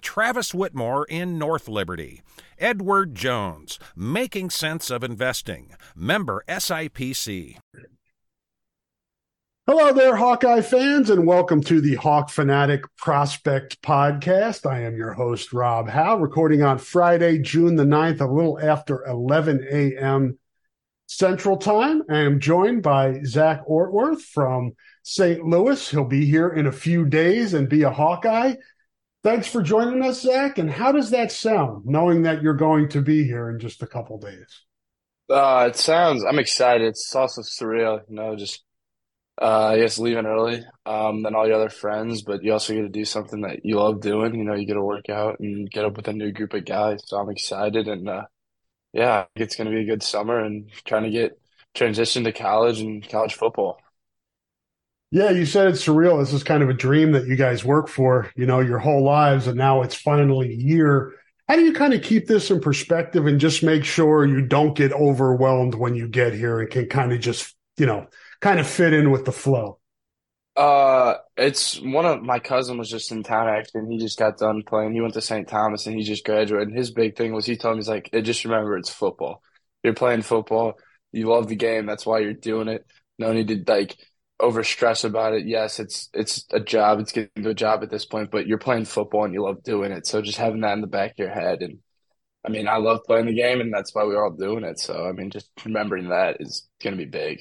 Travis Whitmore in North Liberty. Edward Jones, Making Sense of Investing, member SIPC. Hello there, Hawkeye fans, and welcome to the Hawk Fanatic Prospect Podcast. I am your host, Rob Howe, recording on Friday, June the 9th, a little after 11 a.m. Central Time. I am joined by Zach Ortwerth from St. Louis. He'll be here in a few days and be a Hawkeye. Thanks for joining us, Zach. And how does that sound, knowing that you're going to be here in just a couple days? Uh, it sounds, I'm excited. It's also surreal, you know, just uh, I guess leaving early um, than all your other friends, but you also get to do something that you love doing. You know, you get to work out and get up with a new group of guys. So I'm excited, and uh, yeah, it's going to be a good summer and trying to get transition to college and college football. Yeah, you said it's surreal. This is kind of a dream that you guys work for, you know, your whole lives, and now it's finally here. How do you kind of keep this in perspective and just make sure you don't get overwhelmed when you get here and can kind of just, you know, kind of fit in with the flow? Uh, it's one of my cousin was just in town actually, and he just got done playing. He went to St. Thomas and he just graduated. And his big thing was he told me he's like, just remember it's football. You're playing football. You love the game. That's why you're doing it. No need to like over stress about it. Yes, it's it's a job. It's getting to a job at this point, but you're playing football and you love doing it. So just having that in the back of your head and I mean, I love playing the game and that's why we're all doing it. So I mean, just remembering that is going to be big.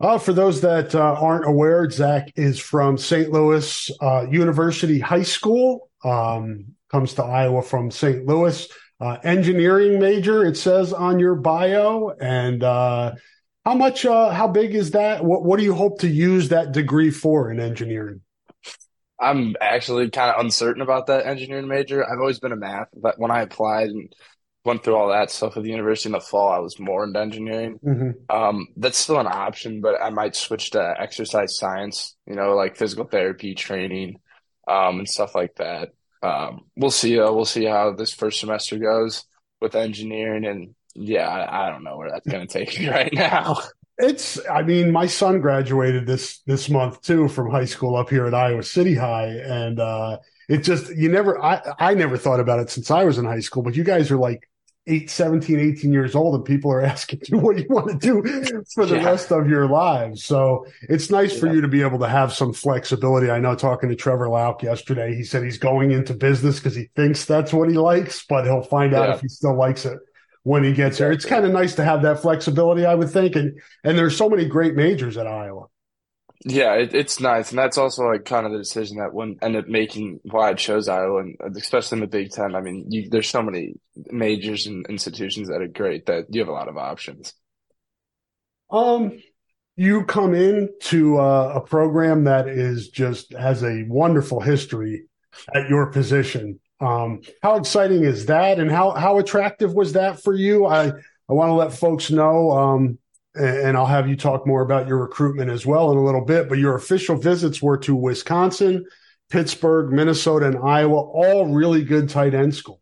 Uh, for those that uh, aren't aware, Zach is from St. Louis uh, University High School. Um, comes to Iowa from St. Louis. Uh, engineering major, it says on your bio. And uh, how much? Uh, how big is that? What What do you hope to use that degree for in engineering? I'm actually kind of uncertain about that engineering major. I've always been a math, but when I applied and went through all that stuff at the university in the fall, I was more into engineering. Mm-hmm. Um, that's still an option, but I might switch to exercise science, you know, like physical therapy training, um, and stuff like that. Um, we'll see. Uh, we'll see how this first semester goes with engineering. And yeah, I, I don't know where that's going to take me right now. It's, I mean, my son graduated this, this month too from high school up here at Iowa City High. And, uh, it just, you never, I, I never thought about it since I was in high school, but you guys are like eight, 17, 18 years old and people are asking you what you want to do for the yeah. rest of your lives. So it's nice yeah. for you to be able to have some flexibility. I know talking to Trevor Lauk yesterday, he said he's going into business because he thinks that's what he likes, but he'll find out yeah. if he still likes it when he gets there. It's kind of nice to have that flexibility, I would think. And, and there's so many great majors at Iowa. Yeah, it, it's nice, and that's also like kind of the decision that would end up making why I chose Iowa, and especially in the Big Ten. I mean, you, there's so many majors and institutions that are great that you have a lot of options. Um, you come in to uh, a program that is just has a wonderful history at your position. Um, how exciting is that, and how how attractive was that for you? I I want to let folks know. Um, and I'll have you talk more about your recruitment as well in a little bit. But your official visits were to Wisconsin, Pittsburgh, Minnesota, and Iowa, all really good tight end schools.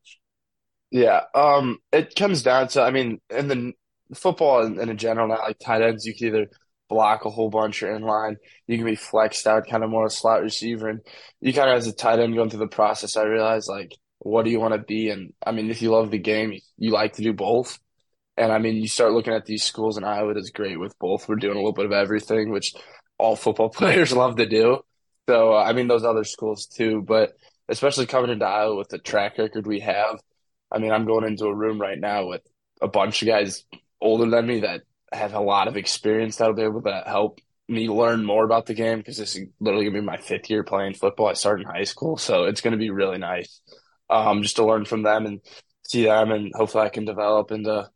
Yeah, um, it comes down to I mean, in the football in, in general, not like tight ends, you can either block a whole bunch or in line. You can be flexed out kind of more a slot receiver. And you kind of as a tight end going through the process, I realized like, what do you want to be? And I mean, if you love the game, you like to do both. And I mean, you start looking at these schools, and Iowa is great with both. We're doing a little bit of everything, which all football players love to do. So, I mean, those other schools too, but especially coming into Iowa with the track record we have. I mean, I'm going into a room right now with a bunch of guys older than me that have a lot of experience that'll be able to help me learn more about the game because this is literally gonna be my fifth year playing football. I started in high school, so it's gonna be really nice um, just to learn from them and see them, and hopefully I can develop into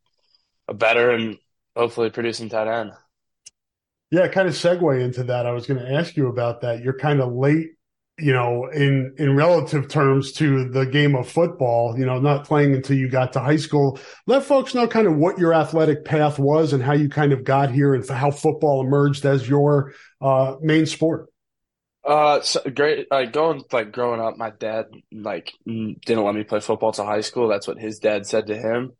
a better and hopefully producing tight end. Yeah, kind of segue into that. I was going to ask you about that. You're kind of late you know, in, in relative terms to the game of football, you know, not playing until you got to high school. Let folks know kind of what your athletic path was and how you kind of got here and how football emerged as your uh, main sport. Uh, so great. Like going, like growing up, my dad like didn't let me play football to high school. That's what his dad said to him.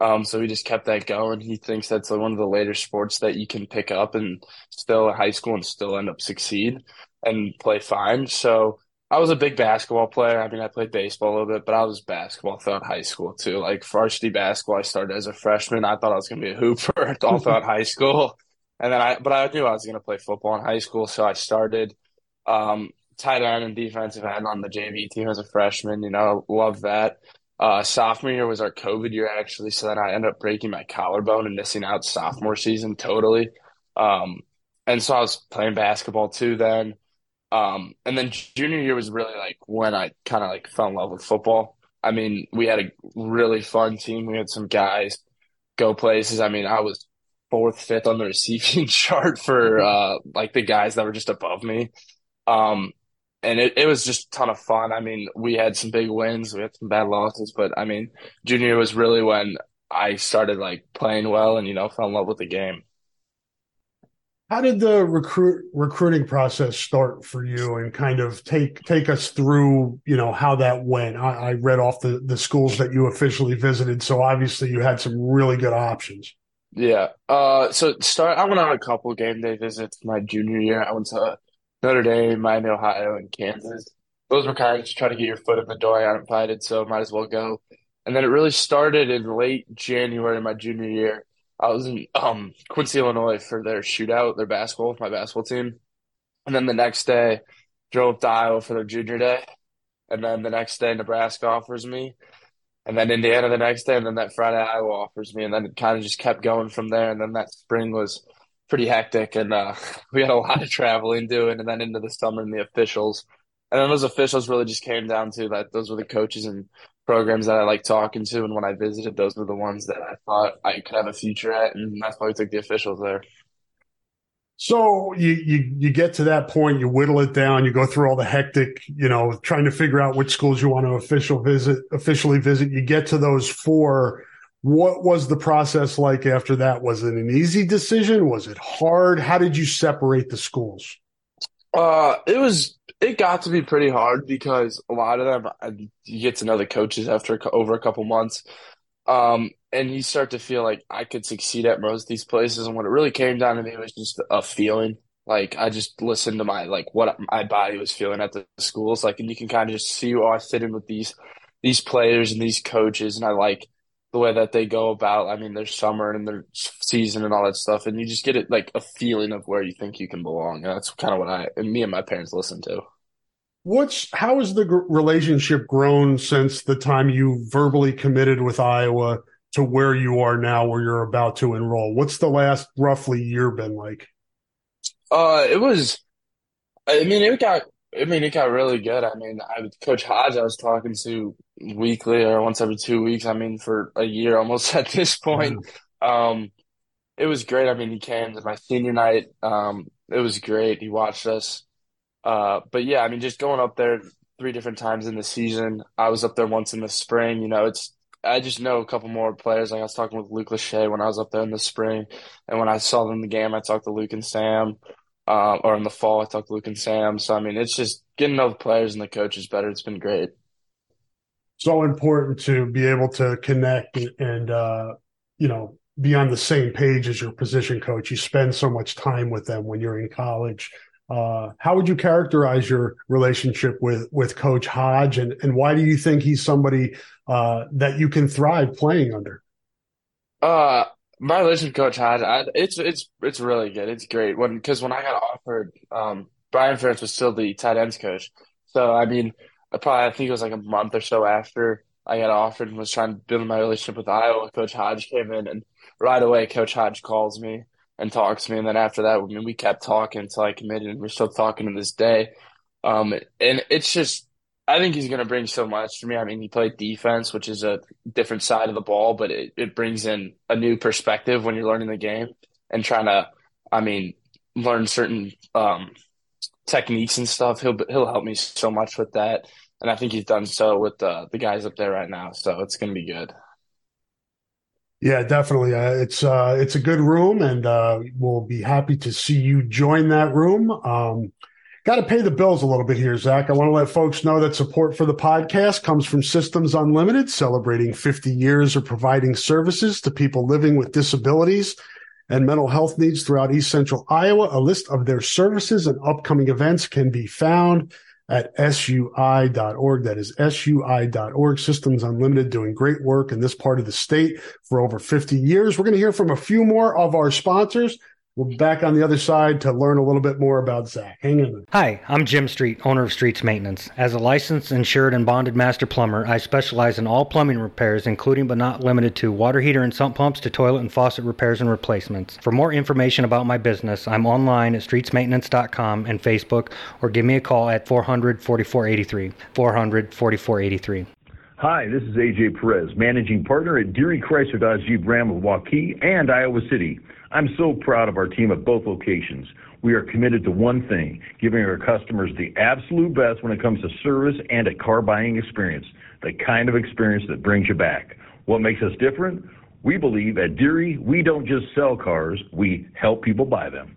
Um, so he just kept that going. He thinks that's one of the later sports that you can pick up and still at high school and still end up succeed and play fine. So I was a big basketball player. I mean, I played baseball a little bit, but I was basketball throughout high school too. Like varsity basketball, I started as a freshman. I thought I was going to be a hooper all throughout high school, and then I, but I knew I was going to play football in high school, so I started um, tight end and defensive end on the JV team as a freshman. You know, love that. Uh, sophomore year was our COVID year actually, so then I ended up breaking my collarbone and missing out sophomore season totally. Um, and so I was playing basketball too then. Um, and then junior year was really like when I kind of like fell in love with football. I mean, we had a really fun team. We had some guys go places. I mean, I was fourth, fifth on the receiving chart for uh, like the guys that were just above me. Um, and it, it was just a ton of fun. I mean, we had some big wins, we had some bad losses, but I mean, junior was really when I started like playing well and you know fell in love with the game. How did the recruit recruiting process start for you, and kind of take take us through, you know, how that went? I, I read off the the schools that you officially visited, so obviously you had some really good options. Yeah. Uh. So start. I went on a couple game day visits my junior year. I went to Notre Dame, Miami, Ohio, and Kansas. Those were kind of just trying to get your foot in the door. I got invited, so might as well go. And then it really started in late January, my junior year. I was in um, Quincy, Illinois for their shootout, their basketball, with my basketball team. And then the next day, drove to Iowa for their junior day. And then the next day, Nebraska offers me. And then Indiana the next day. And then that Friday, Iowa offers me. And then it kind of just kept going from there. And then that spring was pretty hectic. And uh, we had a lot of traveling doing. And then into the summer and the officials. And then those officials really just came down to that those were the coaches and programs that I like talking to, and when I visited, those were the ones that I thought I could have a future at, and that's why we took the officials there. So you, you you get to that point, you whittle it down, you go through all the hectic, you know, trying to figure out which schools you want to official visit, officially visit. You get to those four. What was the process like after that? Was it an easy decision? Was it hard? How did you separate the schools? Uh, it was it got to be pretty hard because a lot of them you get to know the coaches after over a couple months, um, and you start to feel like I could succeed at most of these places. And what it really came down to me was just a feeling. Like I just listened to my like what my body was feeling at the schools, like, and you can kind of just see oh I fit in with these these players and these coaches, and I like the way that they go about. I mean, their summer and their season and all that stuff, and you just get it like a feeling of where you think you can belong. And that's kind of what I and me and my parents listen to. What's how has the relationship grown since the time you verbally committed with Iowa to where you are now, where you're about to enroll? What's the last roughly year been like? Uh, it was. I mean, it got I mean, it got really good. I mean, I Coach Hodge, I was talking to weekly or once every two weeks. I mean, for a year almost at this point. Um, it was great. I mean, he came to my senior night. Um, it was great. He watched us. Uh, but yeah, I mean, just going up there three different times in the season. I was up there once in the spring. You know, it's I just know a couple more players. Like I was talking with Luke Lachey when I was up there in the spring, and when I saw them in the game, I talked to Luke and Sam uh, or in the fall. I talked to Luke and Sam. So I mean, it's just getting to know the players and the coaches better. It's been great. So important to be able to connect and uh, you know be on the same page as your position coach. You spend so much time with them when you're in college. Uh, how would you characterize your relationship with with Coach Hodge, and and why do you think he's somebody uh, that you can thrive playing under? Uh, my relationship Coach Hodge, I, it's it's it's really good. It's great when because when I got offered, um, Brian Ferentz was still the tight ends coach. So I mean, I probably I think it was like a month or so after I got offered and was trying to build my relationship with Iowa. Coach Hodge came in, and right away, Coach Hodge calls me and talks to me, and then after that, I mean, we kept talking until I committed, and we're still talking to this day. Um, and it's just I think he's going to bring so much to me. I mean, he played defense, which is a different side of the ball, but it, it brings in a new perspective when you're learning the game and trying to, I mean, learn certain um, techniques and stuff. He'll he'll help me so much with that, and I think he's done so with the the guys up there right now. So it's going to be good. Yeah, definitely. Uh, it's uh, it's a good room, and uh, we'll be happy to see you join that room. Um, Got to pay the bills a little bit here, Zach. I want to let folks know that support for the podcast comes from Systems Unlimited, celebrating 50 years of providing services to people living with disabilities and mental health needs throughout East Central Iowa. A list of their services and upcoming events can be found at sui.org. That is sui.org. Systems Unlimited doing great work in this part of the state for over 50 years. We're going to hear from a few more of our sponsors. We'll be back on the other side to learn a little bit more about Zach. Hang in. Hi, I'm Jim Street, owner of Streets Maintenance. As a licensed, insured, and bonded master plumber, I specialize in all plumbing repairs, including but not limited to water heater and sump pumps to toilet and faucet repairs and replacements. For more information about my business, I'm online at streetsmaintenance.com and Facebook, or give me a call at 400 4483. 400 4483. Hi, this is AJ Perez, managing partner at Deery Chrysler Dodge Jeep Ram of Waukee and Iowa City. I'm so proud of our team at both locations. We are committed to one thing, giving our customers the absolute best when it comes to service and a car buying experience, the kind of experience that brings you back. What makes us different? We believe at Deery, we don't just sell cars, we help people buy them.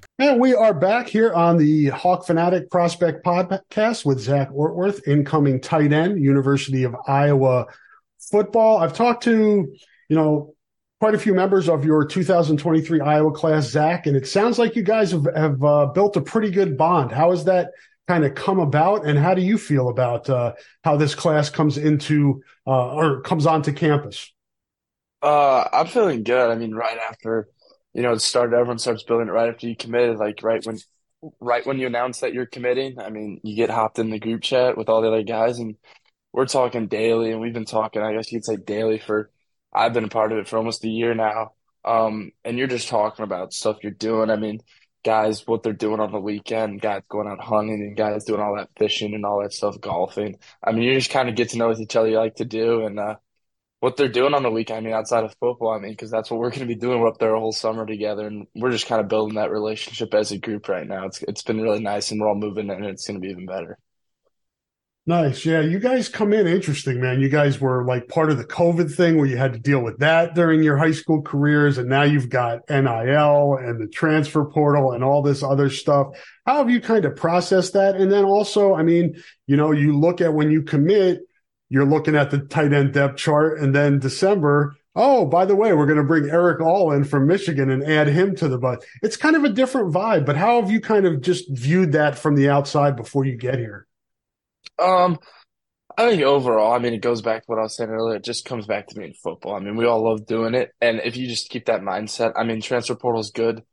And we are back here on the Hawk Fanatic Prospect Podcast with Zach Ortwerth, incoming tight end, University of Iowa football. I've talked to, you know, quite a few members of your 2023 Iowa class, Zach, and it sounds like you guys have, have uh, built a pretty good bond. How has that kind of come about, and how do you feel about uh, how this class comes into uh, or comes onto campus? Uh, I'm feeling good. I mean, right after you know, it started, everyone starts building it right after you committed, like right when, right when you announce that you're committing. I mean, you get hopped in the group chat with all the other guys and we're talking daily and we've been talking, I guess you could say daily for, I've been a part of it for almost a year now. Um, and you're just talking about stuff you're doing. I mean, guys, what they're doing on the weekend, guys going out hunting and guys doing all that fishing and all that stuff, golfing. I mean, you just kind of get to know what each other you like to do. And, uh, what they're doing on the weekend. I mean, outside of football, I mean, because that's what we're going to be doing. We're up there a whole summer together, and we're just kind of building that relationship as a group right now. It's it's been really nice, and we're all moving, and it's going to be even better. Nice, yeah. You guys come in interesting, man. You guys were like part of the COVID thing where you had to deal with that during your high school careers, and now you've got NIL and the transfer portal and all this other stuff. How have you kind of processed that? And then also, I mean, you know, you look at when you commit you're looking at the tight end depth chart, and then December, oh, by the way, we're going to bring Erick All in from Michigan and add him to the bus. It's kind of a different vibe, but how have you kind of just viewed that from the outside before you get here? Um, I think overall, I mean, it goes back to what I was saying earlier. It just comes back to being football. I mean, we all love doing it, and if you just keep that mindset, I mean, transfer portal is good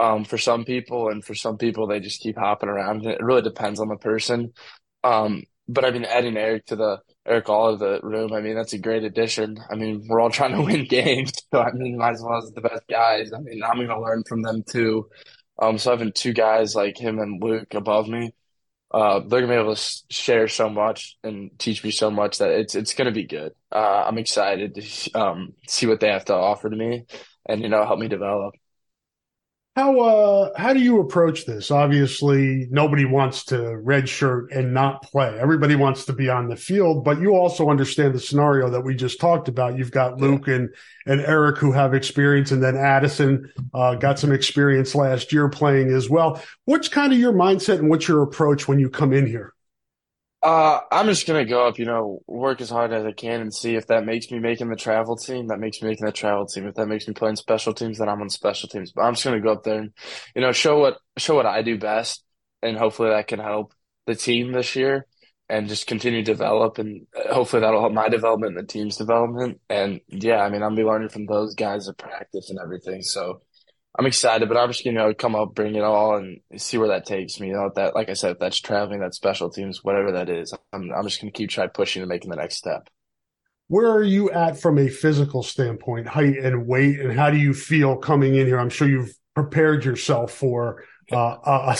um, for some people, and for some people, they just keep hopping around. It really depends on the person. Um, but I mean, adding Erick to the Of the room, I mean, that's a great addition. I mean, we're all trying to win games, so I mean, might as well as the best guys. I mean, I'm going to learn from them too. Um, so having two guys like him and Luke above me, uh, they're gonna be able to share so much and teach me so much that it's it's gonna be good. Uh, I'm excited to um, see what they have to offer to me, and you know, help me develop. How uh how do you approach this? Obviously, nobody wants to redshirt and not play. Everybody wants to be on the field, but you also understand the scenario that we just talked about. You've got Luke and and Erick who have experience, and then Addison uh, got some experience last year playing as well. What's kind of your mindset and what's your approach when you come in here? Uh, I'm just gonna go up, you know, work as hard as I can and see if that makes me making the travel team. That makes me making the travel team. If that makes me playing special teams, then I'm on special teams. But I'm just gonna go up there and, you know, show what show what I do best, and hopefully that can help the team this year, and just continue to develop, and uh, hopefully that'll help my development and the team's development. And yeah, I mean, I'm be learning from those guys at practice and everything. So I'm excited, but I'm just gonna you know, come up, bring it all, and see where that takes me. You know, that like I said, if that's traveling, that's special teams, whatever that is, I'm I'm just gonna keep trying pushing and making the next step. Where are you at from a physical standpoint, height and weight, and how do you feel coming in here? I'm sure you've prepared yourself for uh, a,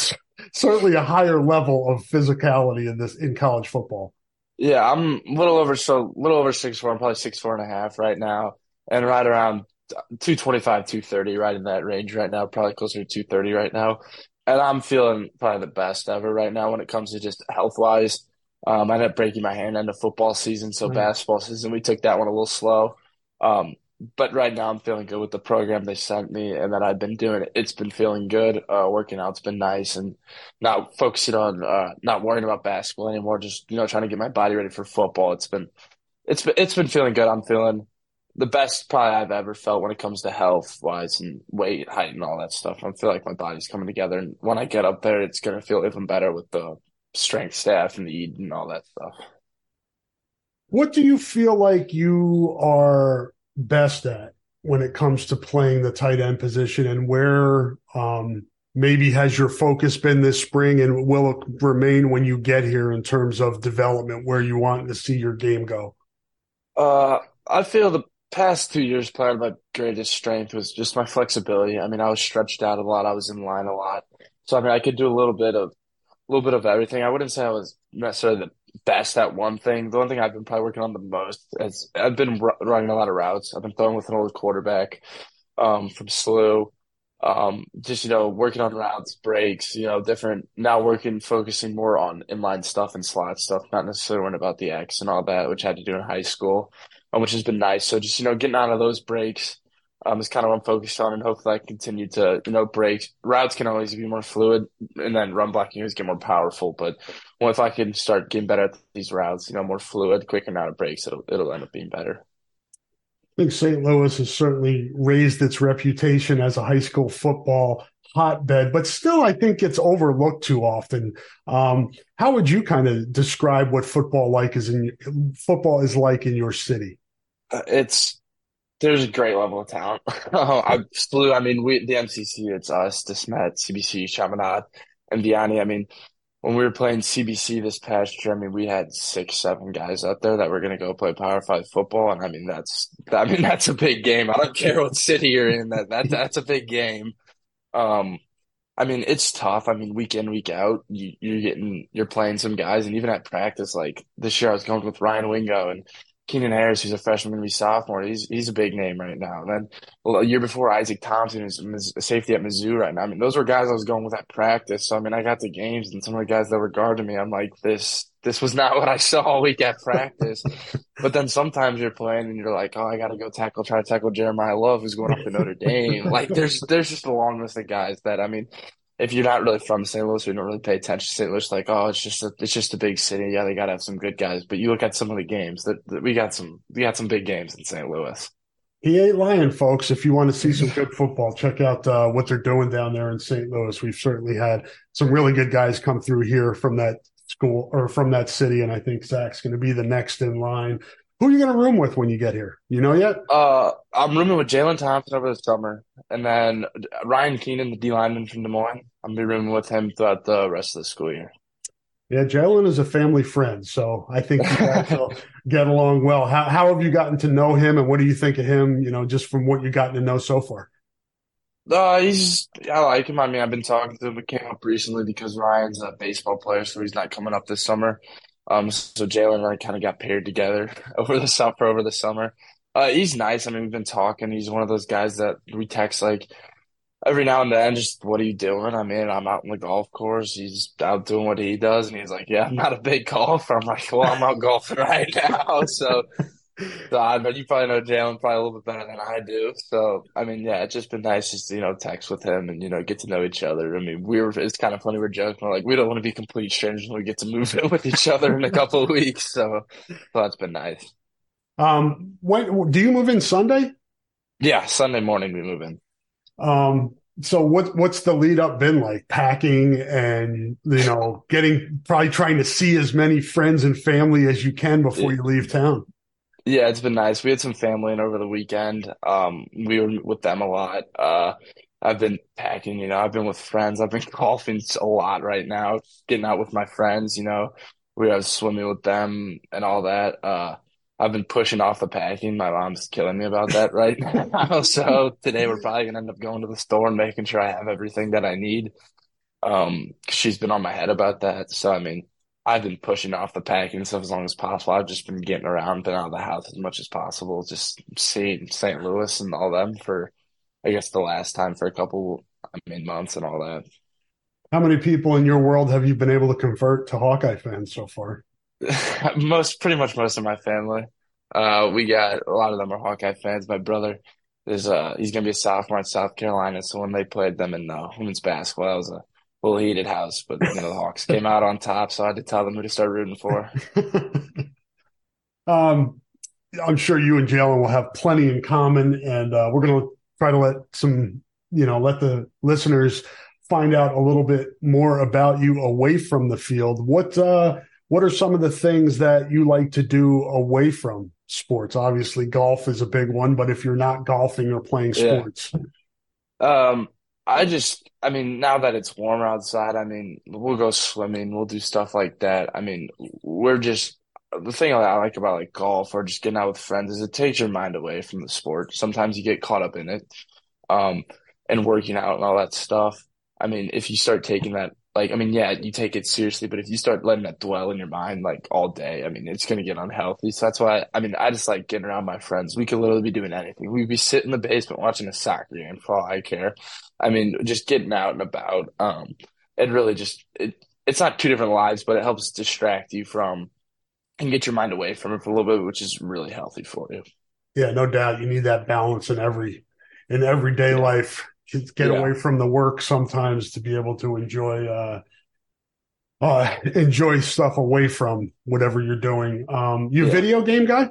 certainly a higher level of physicality in this in college football. Yeah, I'm a little over so little over six four. I'm probably six four and a half right now, and right around 225, 230, right in that range right now, probably closer to 230 right now. And I'm feeling probably the best ever right now when it comes to just health wise. Um, I ended up breaking my hand end of football season, so right. basketball season we took that one a little slow. Um, but right now I'm feeling good with the program they sent me and that I've been doing. It's been feeling good. Uh, working out's been nice and not focusing on uh, not worrying about basketball anymore. Just you know trying to get my body ready for football. It's been it's been it's been feeling good. I'm feeling the best probably I've ever felt when it comes to health wise and weight, height, and all that stuff. I feel like my body's coming together, and when I get up there, it's gonna feel even better with the strength staff and the eat and all that stuff. What do you feel like you are best at when it comes to playing the tight end position, and where um, maybe has your focus been this spring, and will it remain when you get here in terms of development, where you want to see your game go? Uh, I feel the past two years, of my greatest strength was just my flexibility. I mean, I was stretched out a lot. I was in line a lot. So, I mean, I could do a little bit of, a little bit of everything. I wouldn't say I was necessarily the best at one thing. The one thing I've been probably working on the most is I've been r- running a lot of routes. I've been throwing with an old quarterback, um, from SLU. Um, just, you know, working on routes, breaks, you know, different, now working, focusing more on inline stuff and slot stuff, not necessarily worrying about the X and all that, which I had to do in high school. Um, which has been nice. So just you know, getting out of those breaks um, is kind of what I'm focused on, and hopefully I continue to you know break routes can always be more fluid, and then run blocking is get more powerful. But well, if I can start getting better at these routes, you know, more fluid, quicker out of breaks, it'll it'll end up being better. I think St. Louis has certainly raised its reputation as a high school football hotbed, but still, I think it's overlooked too often. Um, how would you kind of describe what football like is in football is like in your city? It's there's a great level of talent. I flew. I mean, we the MCC. It's us, DeSmet, CBC, Chaminade, and Vianney. I mean, when we were playing CBC this past year, I mean, we had six, seven guys out there that were going to go play Power Five football, and I mean, that's I mean, that's a big game. I don't care what city you're in. That that that's a big game. Um, I mean, it's tough. I mean, week in, week out, you, you're getting, you're playing some guys, and even at practice, like this year, I was going with Ryan Wingo and Keenan Harris, who's a freshman, be sophomore. He's he's a big name right now. And then well, a year before, Isaac Thompson is safety at Mizzou right now. I mean, those were guys I was going with at practice. So I mean, I got to games, and some of the guys that were guarding me, I'm like, this this was not what I saw all week at practice. but then sometimes you're playing, and you're like, oh, I got to go tackle, try to tackle Jeremiyah Love, who's going up to Notre Dame. Like, there's there's just a long list of guys that I mean if you're not really from St. Louis you don't really pay attention to St. Louis, like, oh, it's just a, it's just a big city. Yeah, they got to have some good guys. But you look at some of the games that, that, we got some we got some big games in St. Louis. He ain't lying, folks. If you want to see some good football, check out uh, what they're doing down there in St. Louis. We've certainly had some really good guys come through here from that school or from that city, and I think Zach's going to be the next in line. Who are you going to room with when you get here? You know yet? Uh, I'm rooming with Jalen Thompson over the summer, and then Ryan Keenan, the D lineman from Des Moines. I'm gonna be rooming with him throughout the rest of the school year. Yeah, Jalen is a family friend, so I think you guys will get along well. How how have you gotten to know him, and what do you think of him? You know, just from what you've gotten to know so far. Uh, he's I like him. I mean, I've been talking to him. It came up recently because Ryan's a baseball player, so he's not coming up this summer. Um, so Jalen and I kind of got paired together over the summer over the summer. Uh, he's nice. I mean, we've been talking. He's one of those guys that we text like every now and then, just what are you doing? I mean, I'm out on the golf course. He's out doing what he does, and he's like, "Yeah, I'm not a big golfer." I'm like, "Well, I'm out golfing right now." So, so I you probably know Jalen probably a little bit better than I do. So, I mean, yeah, it's just been nice just you know text with him and you know get to know each other. I mean, we were it's kind of funny. We're joking we're like we don't want to be complete strangers when we get to move in with each other in a couple of weeks. So, so that's been nice. Um, when do you move in Sunday? Yeah, Sunday morning we move in. Um, so what what's the lead up been like? Packing and you know, getting probably trying to see as many friends and family as you can before you leave town. Yeah, it's been nice. We had some family in over the weekend. Um, we were with them a lot. Uh, I've been packing, you know, I've been with friends. I've been golfing a lot right now, getting out with my friends, you know. We are swimming with them and all that. Uh, I've been pushing off the packing. My mom's killing me about that right now. So today we're probably gonna end up going to the store and making sure I have everything that I need. Um, she's been on my head about that. So I mean, I've been pushing off the packing stuff as long as possible. I've just been getting around, been out of the house as much as possible, just seeing St. Louis and all them for, I guess, the last time for a couple, I mean, months and all that. How many people in your world have you been able to convert to Hawkeye fans so far? most pretty much most of my family. Uh, we got a lot of them are Hawkeye fans. My brother is uh he's gonna be a sophomore at South Carolina, so when they played them in uh, women's basketball, that was a little heated house. But you know the Hawks came out on top, so I had to tell them who to start rooting for. um, I'm sure you and Jalen will have plenty in common, and uh, we're gonna try to let some you know let the listeners find out a little bit more about you away from the field. What uh what are some of the things that you like to do away from sports? Obviously, golf is a big one, but if you're not golfing or playing sports, yeah. um, I just, I mean, now that it's warmer outside, I mean, we'll go swimming, we'll do stuff like that. I mean, we're just the thing I like about like golf or just getting out with friends is it takes your mind away from the sport. Sometimes you get caught up in it, um, and working out and all that stuff. I mean, if you start taking that like I mean, yeah, you take it seriously, but if you start letting that dwell in your mind like all day, I mean, it's gonna get unhealthy. So that's why I mean, I just like getting around my friends. We could literally be doing anything. We'd be sitting in the basement watching a soccer game for all I care. I mean, just getting out and about. Um, it really just it it's not two different lives, but it helps distract you from and get your mind away from it for a little bit, which is really healthy for you. Yeah, no doubt. You need that balance in every in everyday yeah. life get yeah. away from the work sometimes to be able to enjoy uh, uh, enjoy stuff away from whatever you're doing. Um, you yeah. video game guy?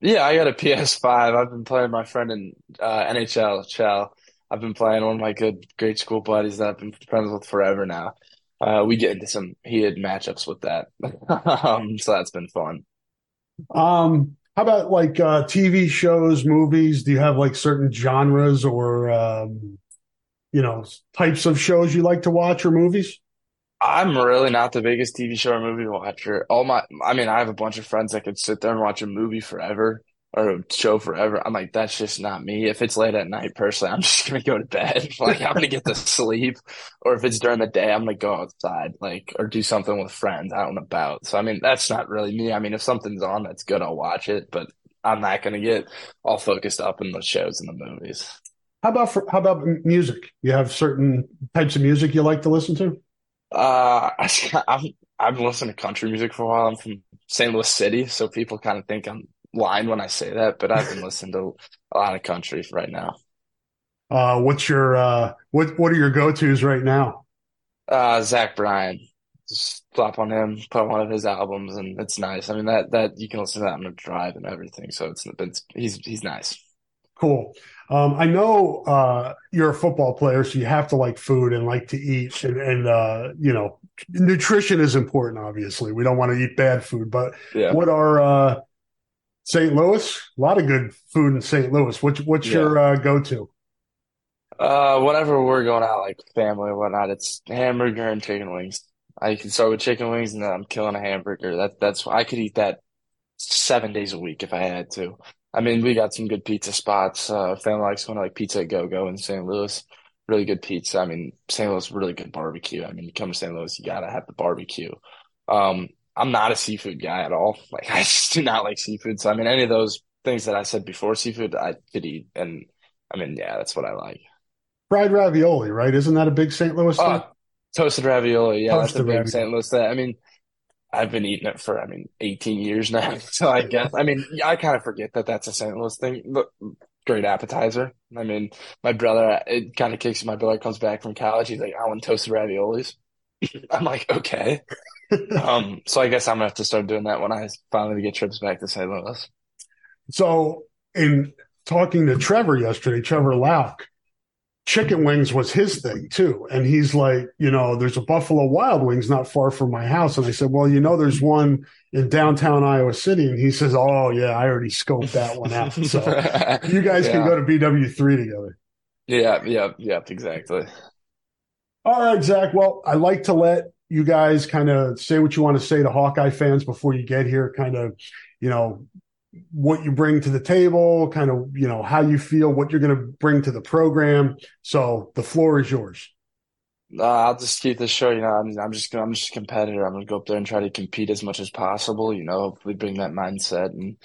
Yeah, I got a PS5. I've been playing my friend in uh, NHL, Chell. I've been playing one of my good grade school buddies that I've been friends with forever now. Uh, we get into some heated matchups with that, um, so that's been fun. Um, how about like uh, TV shows, movies? Do you have like certain genres or um, you know types of shows you like to watch or movies? I'm really not the biggest TV show or movie watcher. All my, I mean, I have a bunch of friends that could sit there and watch a movie forever or show forever. I'm like, that's just not me. If it's late at night, personally, I'm just gonna go to bed. like, I'm gonna get to sleep. Or if it's during the day, I'm gonna go outside, like, or do something with friends out and about. So, I mean, that's not really me. I mean, if something's on that's good, I'll watch it, but I'm not gonna get all focused up in the shows and the movies. How about for, how about music? You have certain types of music you like to listen to? Uh, I'm I've been listening to country music for a while. I'm from St. Louis City, so people kind of think I'm line when I say that, but I've been listening to a lot of country right now. Uh, what's your uh, what What are your go tos right now? Uh, Zach Bryan. Just flop on him, put one of his albums, and it's nice. I mean that that you can listen to that on a drive and everything. So it's, it's he's he's nice. Cool. Um, I know uh, you're a football player, so you have to like food and like to eat, and, and uh, you know, nutrition is important. Obviously, we don't want to eat bad food, but yeah. what are uh, St. Louis, a lot of good food in St. Louis. What's what's yeah. your uh, go to? Uh, whenever we're going out, like family or whatnot, it's hamburger and chicken wings. I can start with chicken wings, and then I'm killing a hamburger. That that's I could eat that seven days a week if I had to. I mean, we got some good pizza spots. Uh, family likes going to like Pizza Go Go in St. Louis. Really good pizza. I mean, St. Louis, really good barbecue. I mean, you come to St. Louis, you gotta have the barbecue. Um, I'm not a seafood guy at all. Like, I just do not like seafood. So, I mean, any of those things that I said before seafood, I could eat. And I mean, yeah, that's what I like. Fried ravioli, right? Isn't that a big St. Louis thing? Uh, toasted ravioli. Yeah, Toasted that's a big ravioli. St. Louis thing. I mean, I've been eating it for, I mean, 18 years now. So I guess, I mean, I kind of forget that that's a St. Louis thing. But great appetizer. I mean, my brother, it kind of kicks. My brother comes back from college. He's like, I want toasted raviolis. I'm like, okay. Um, so I guess I'm gonna have to start doing that when I finally get trips back to St. Louis. So, in talking to Trevor yesterday, Trevor Lauk, chicken wings was his thing too. And he's like, you know, there's a Buffalo Wild Wings not far from my house. And I said, well, you know, there's one in downtown Iowa City. And he says, oh, yeah, I already scoped that one out. So you guys can go to BW3 together. Yeah, yeah, yeah, exactly. All right, Zach. Well, I like to let you guys kind of say what you want to say to Hawkeye fans before you get here, kind of, you know, what you bring to the table, kind of, you know, how you feel, what you're going to bring to the program. So the floor is yours. Uh, I'll just keep this short. You know, I'm, I'm just I'm just a competitor. I'm gonna go up there and try to compete as much as possible. You know, hopefully bring that mindset and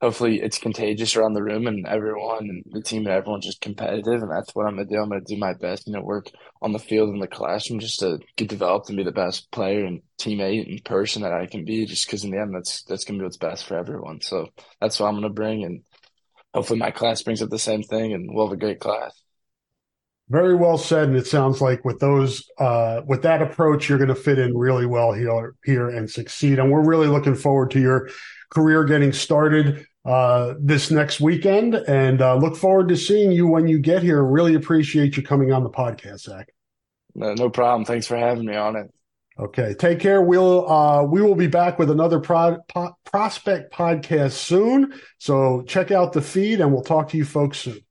hopefully it's contagious around the room and everyone and the team and everyone's just competitive. And that's what I'm gonna do. I'm gonna do my best. You know, work on the field and the classroom just to get developed and be the best player and teammate and person that I can be. Just because in the end, that's that's gonna be what's best for everyone. So that's what I'm gonna bring, and hopefully my class brings up the same thing, and we'll have a great class. Very well said. And it sounds like with those, uh, with that approach, you're going to fit in really well here, here and succeed. And we're really looking forward to your career getting started, uh, this next weekend and, uh, look forward to seeing you when you get here. Really appreciate you coming on the podcast, Zach. No, no problem. Thanks for having me on it. Okay. Take care. We'll, uh, we will be back with another pro- po- prospect podcast soon. So check out the feed and we'll talk to you folks soon.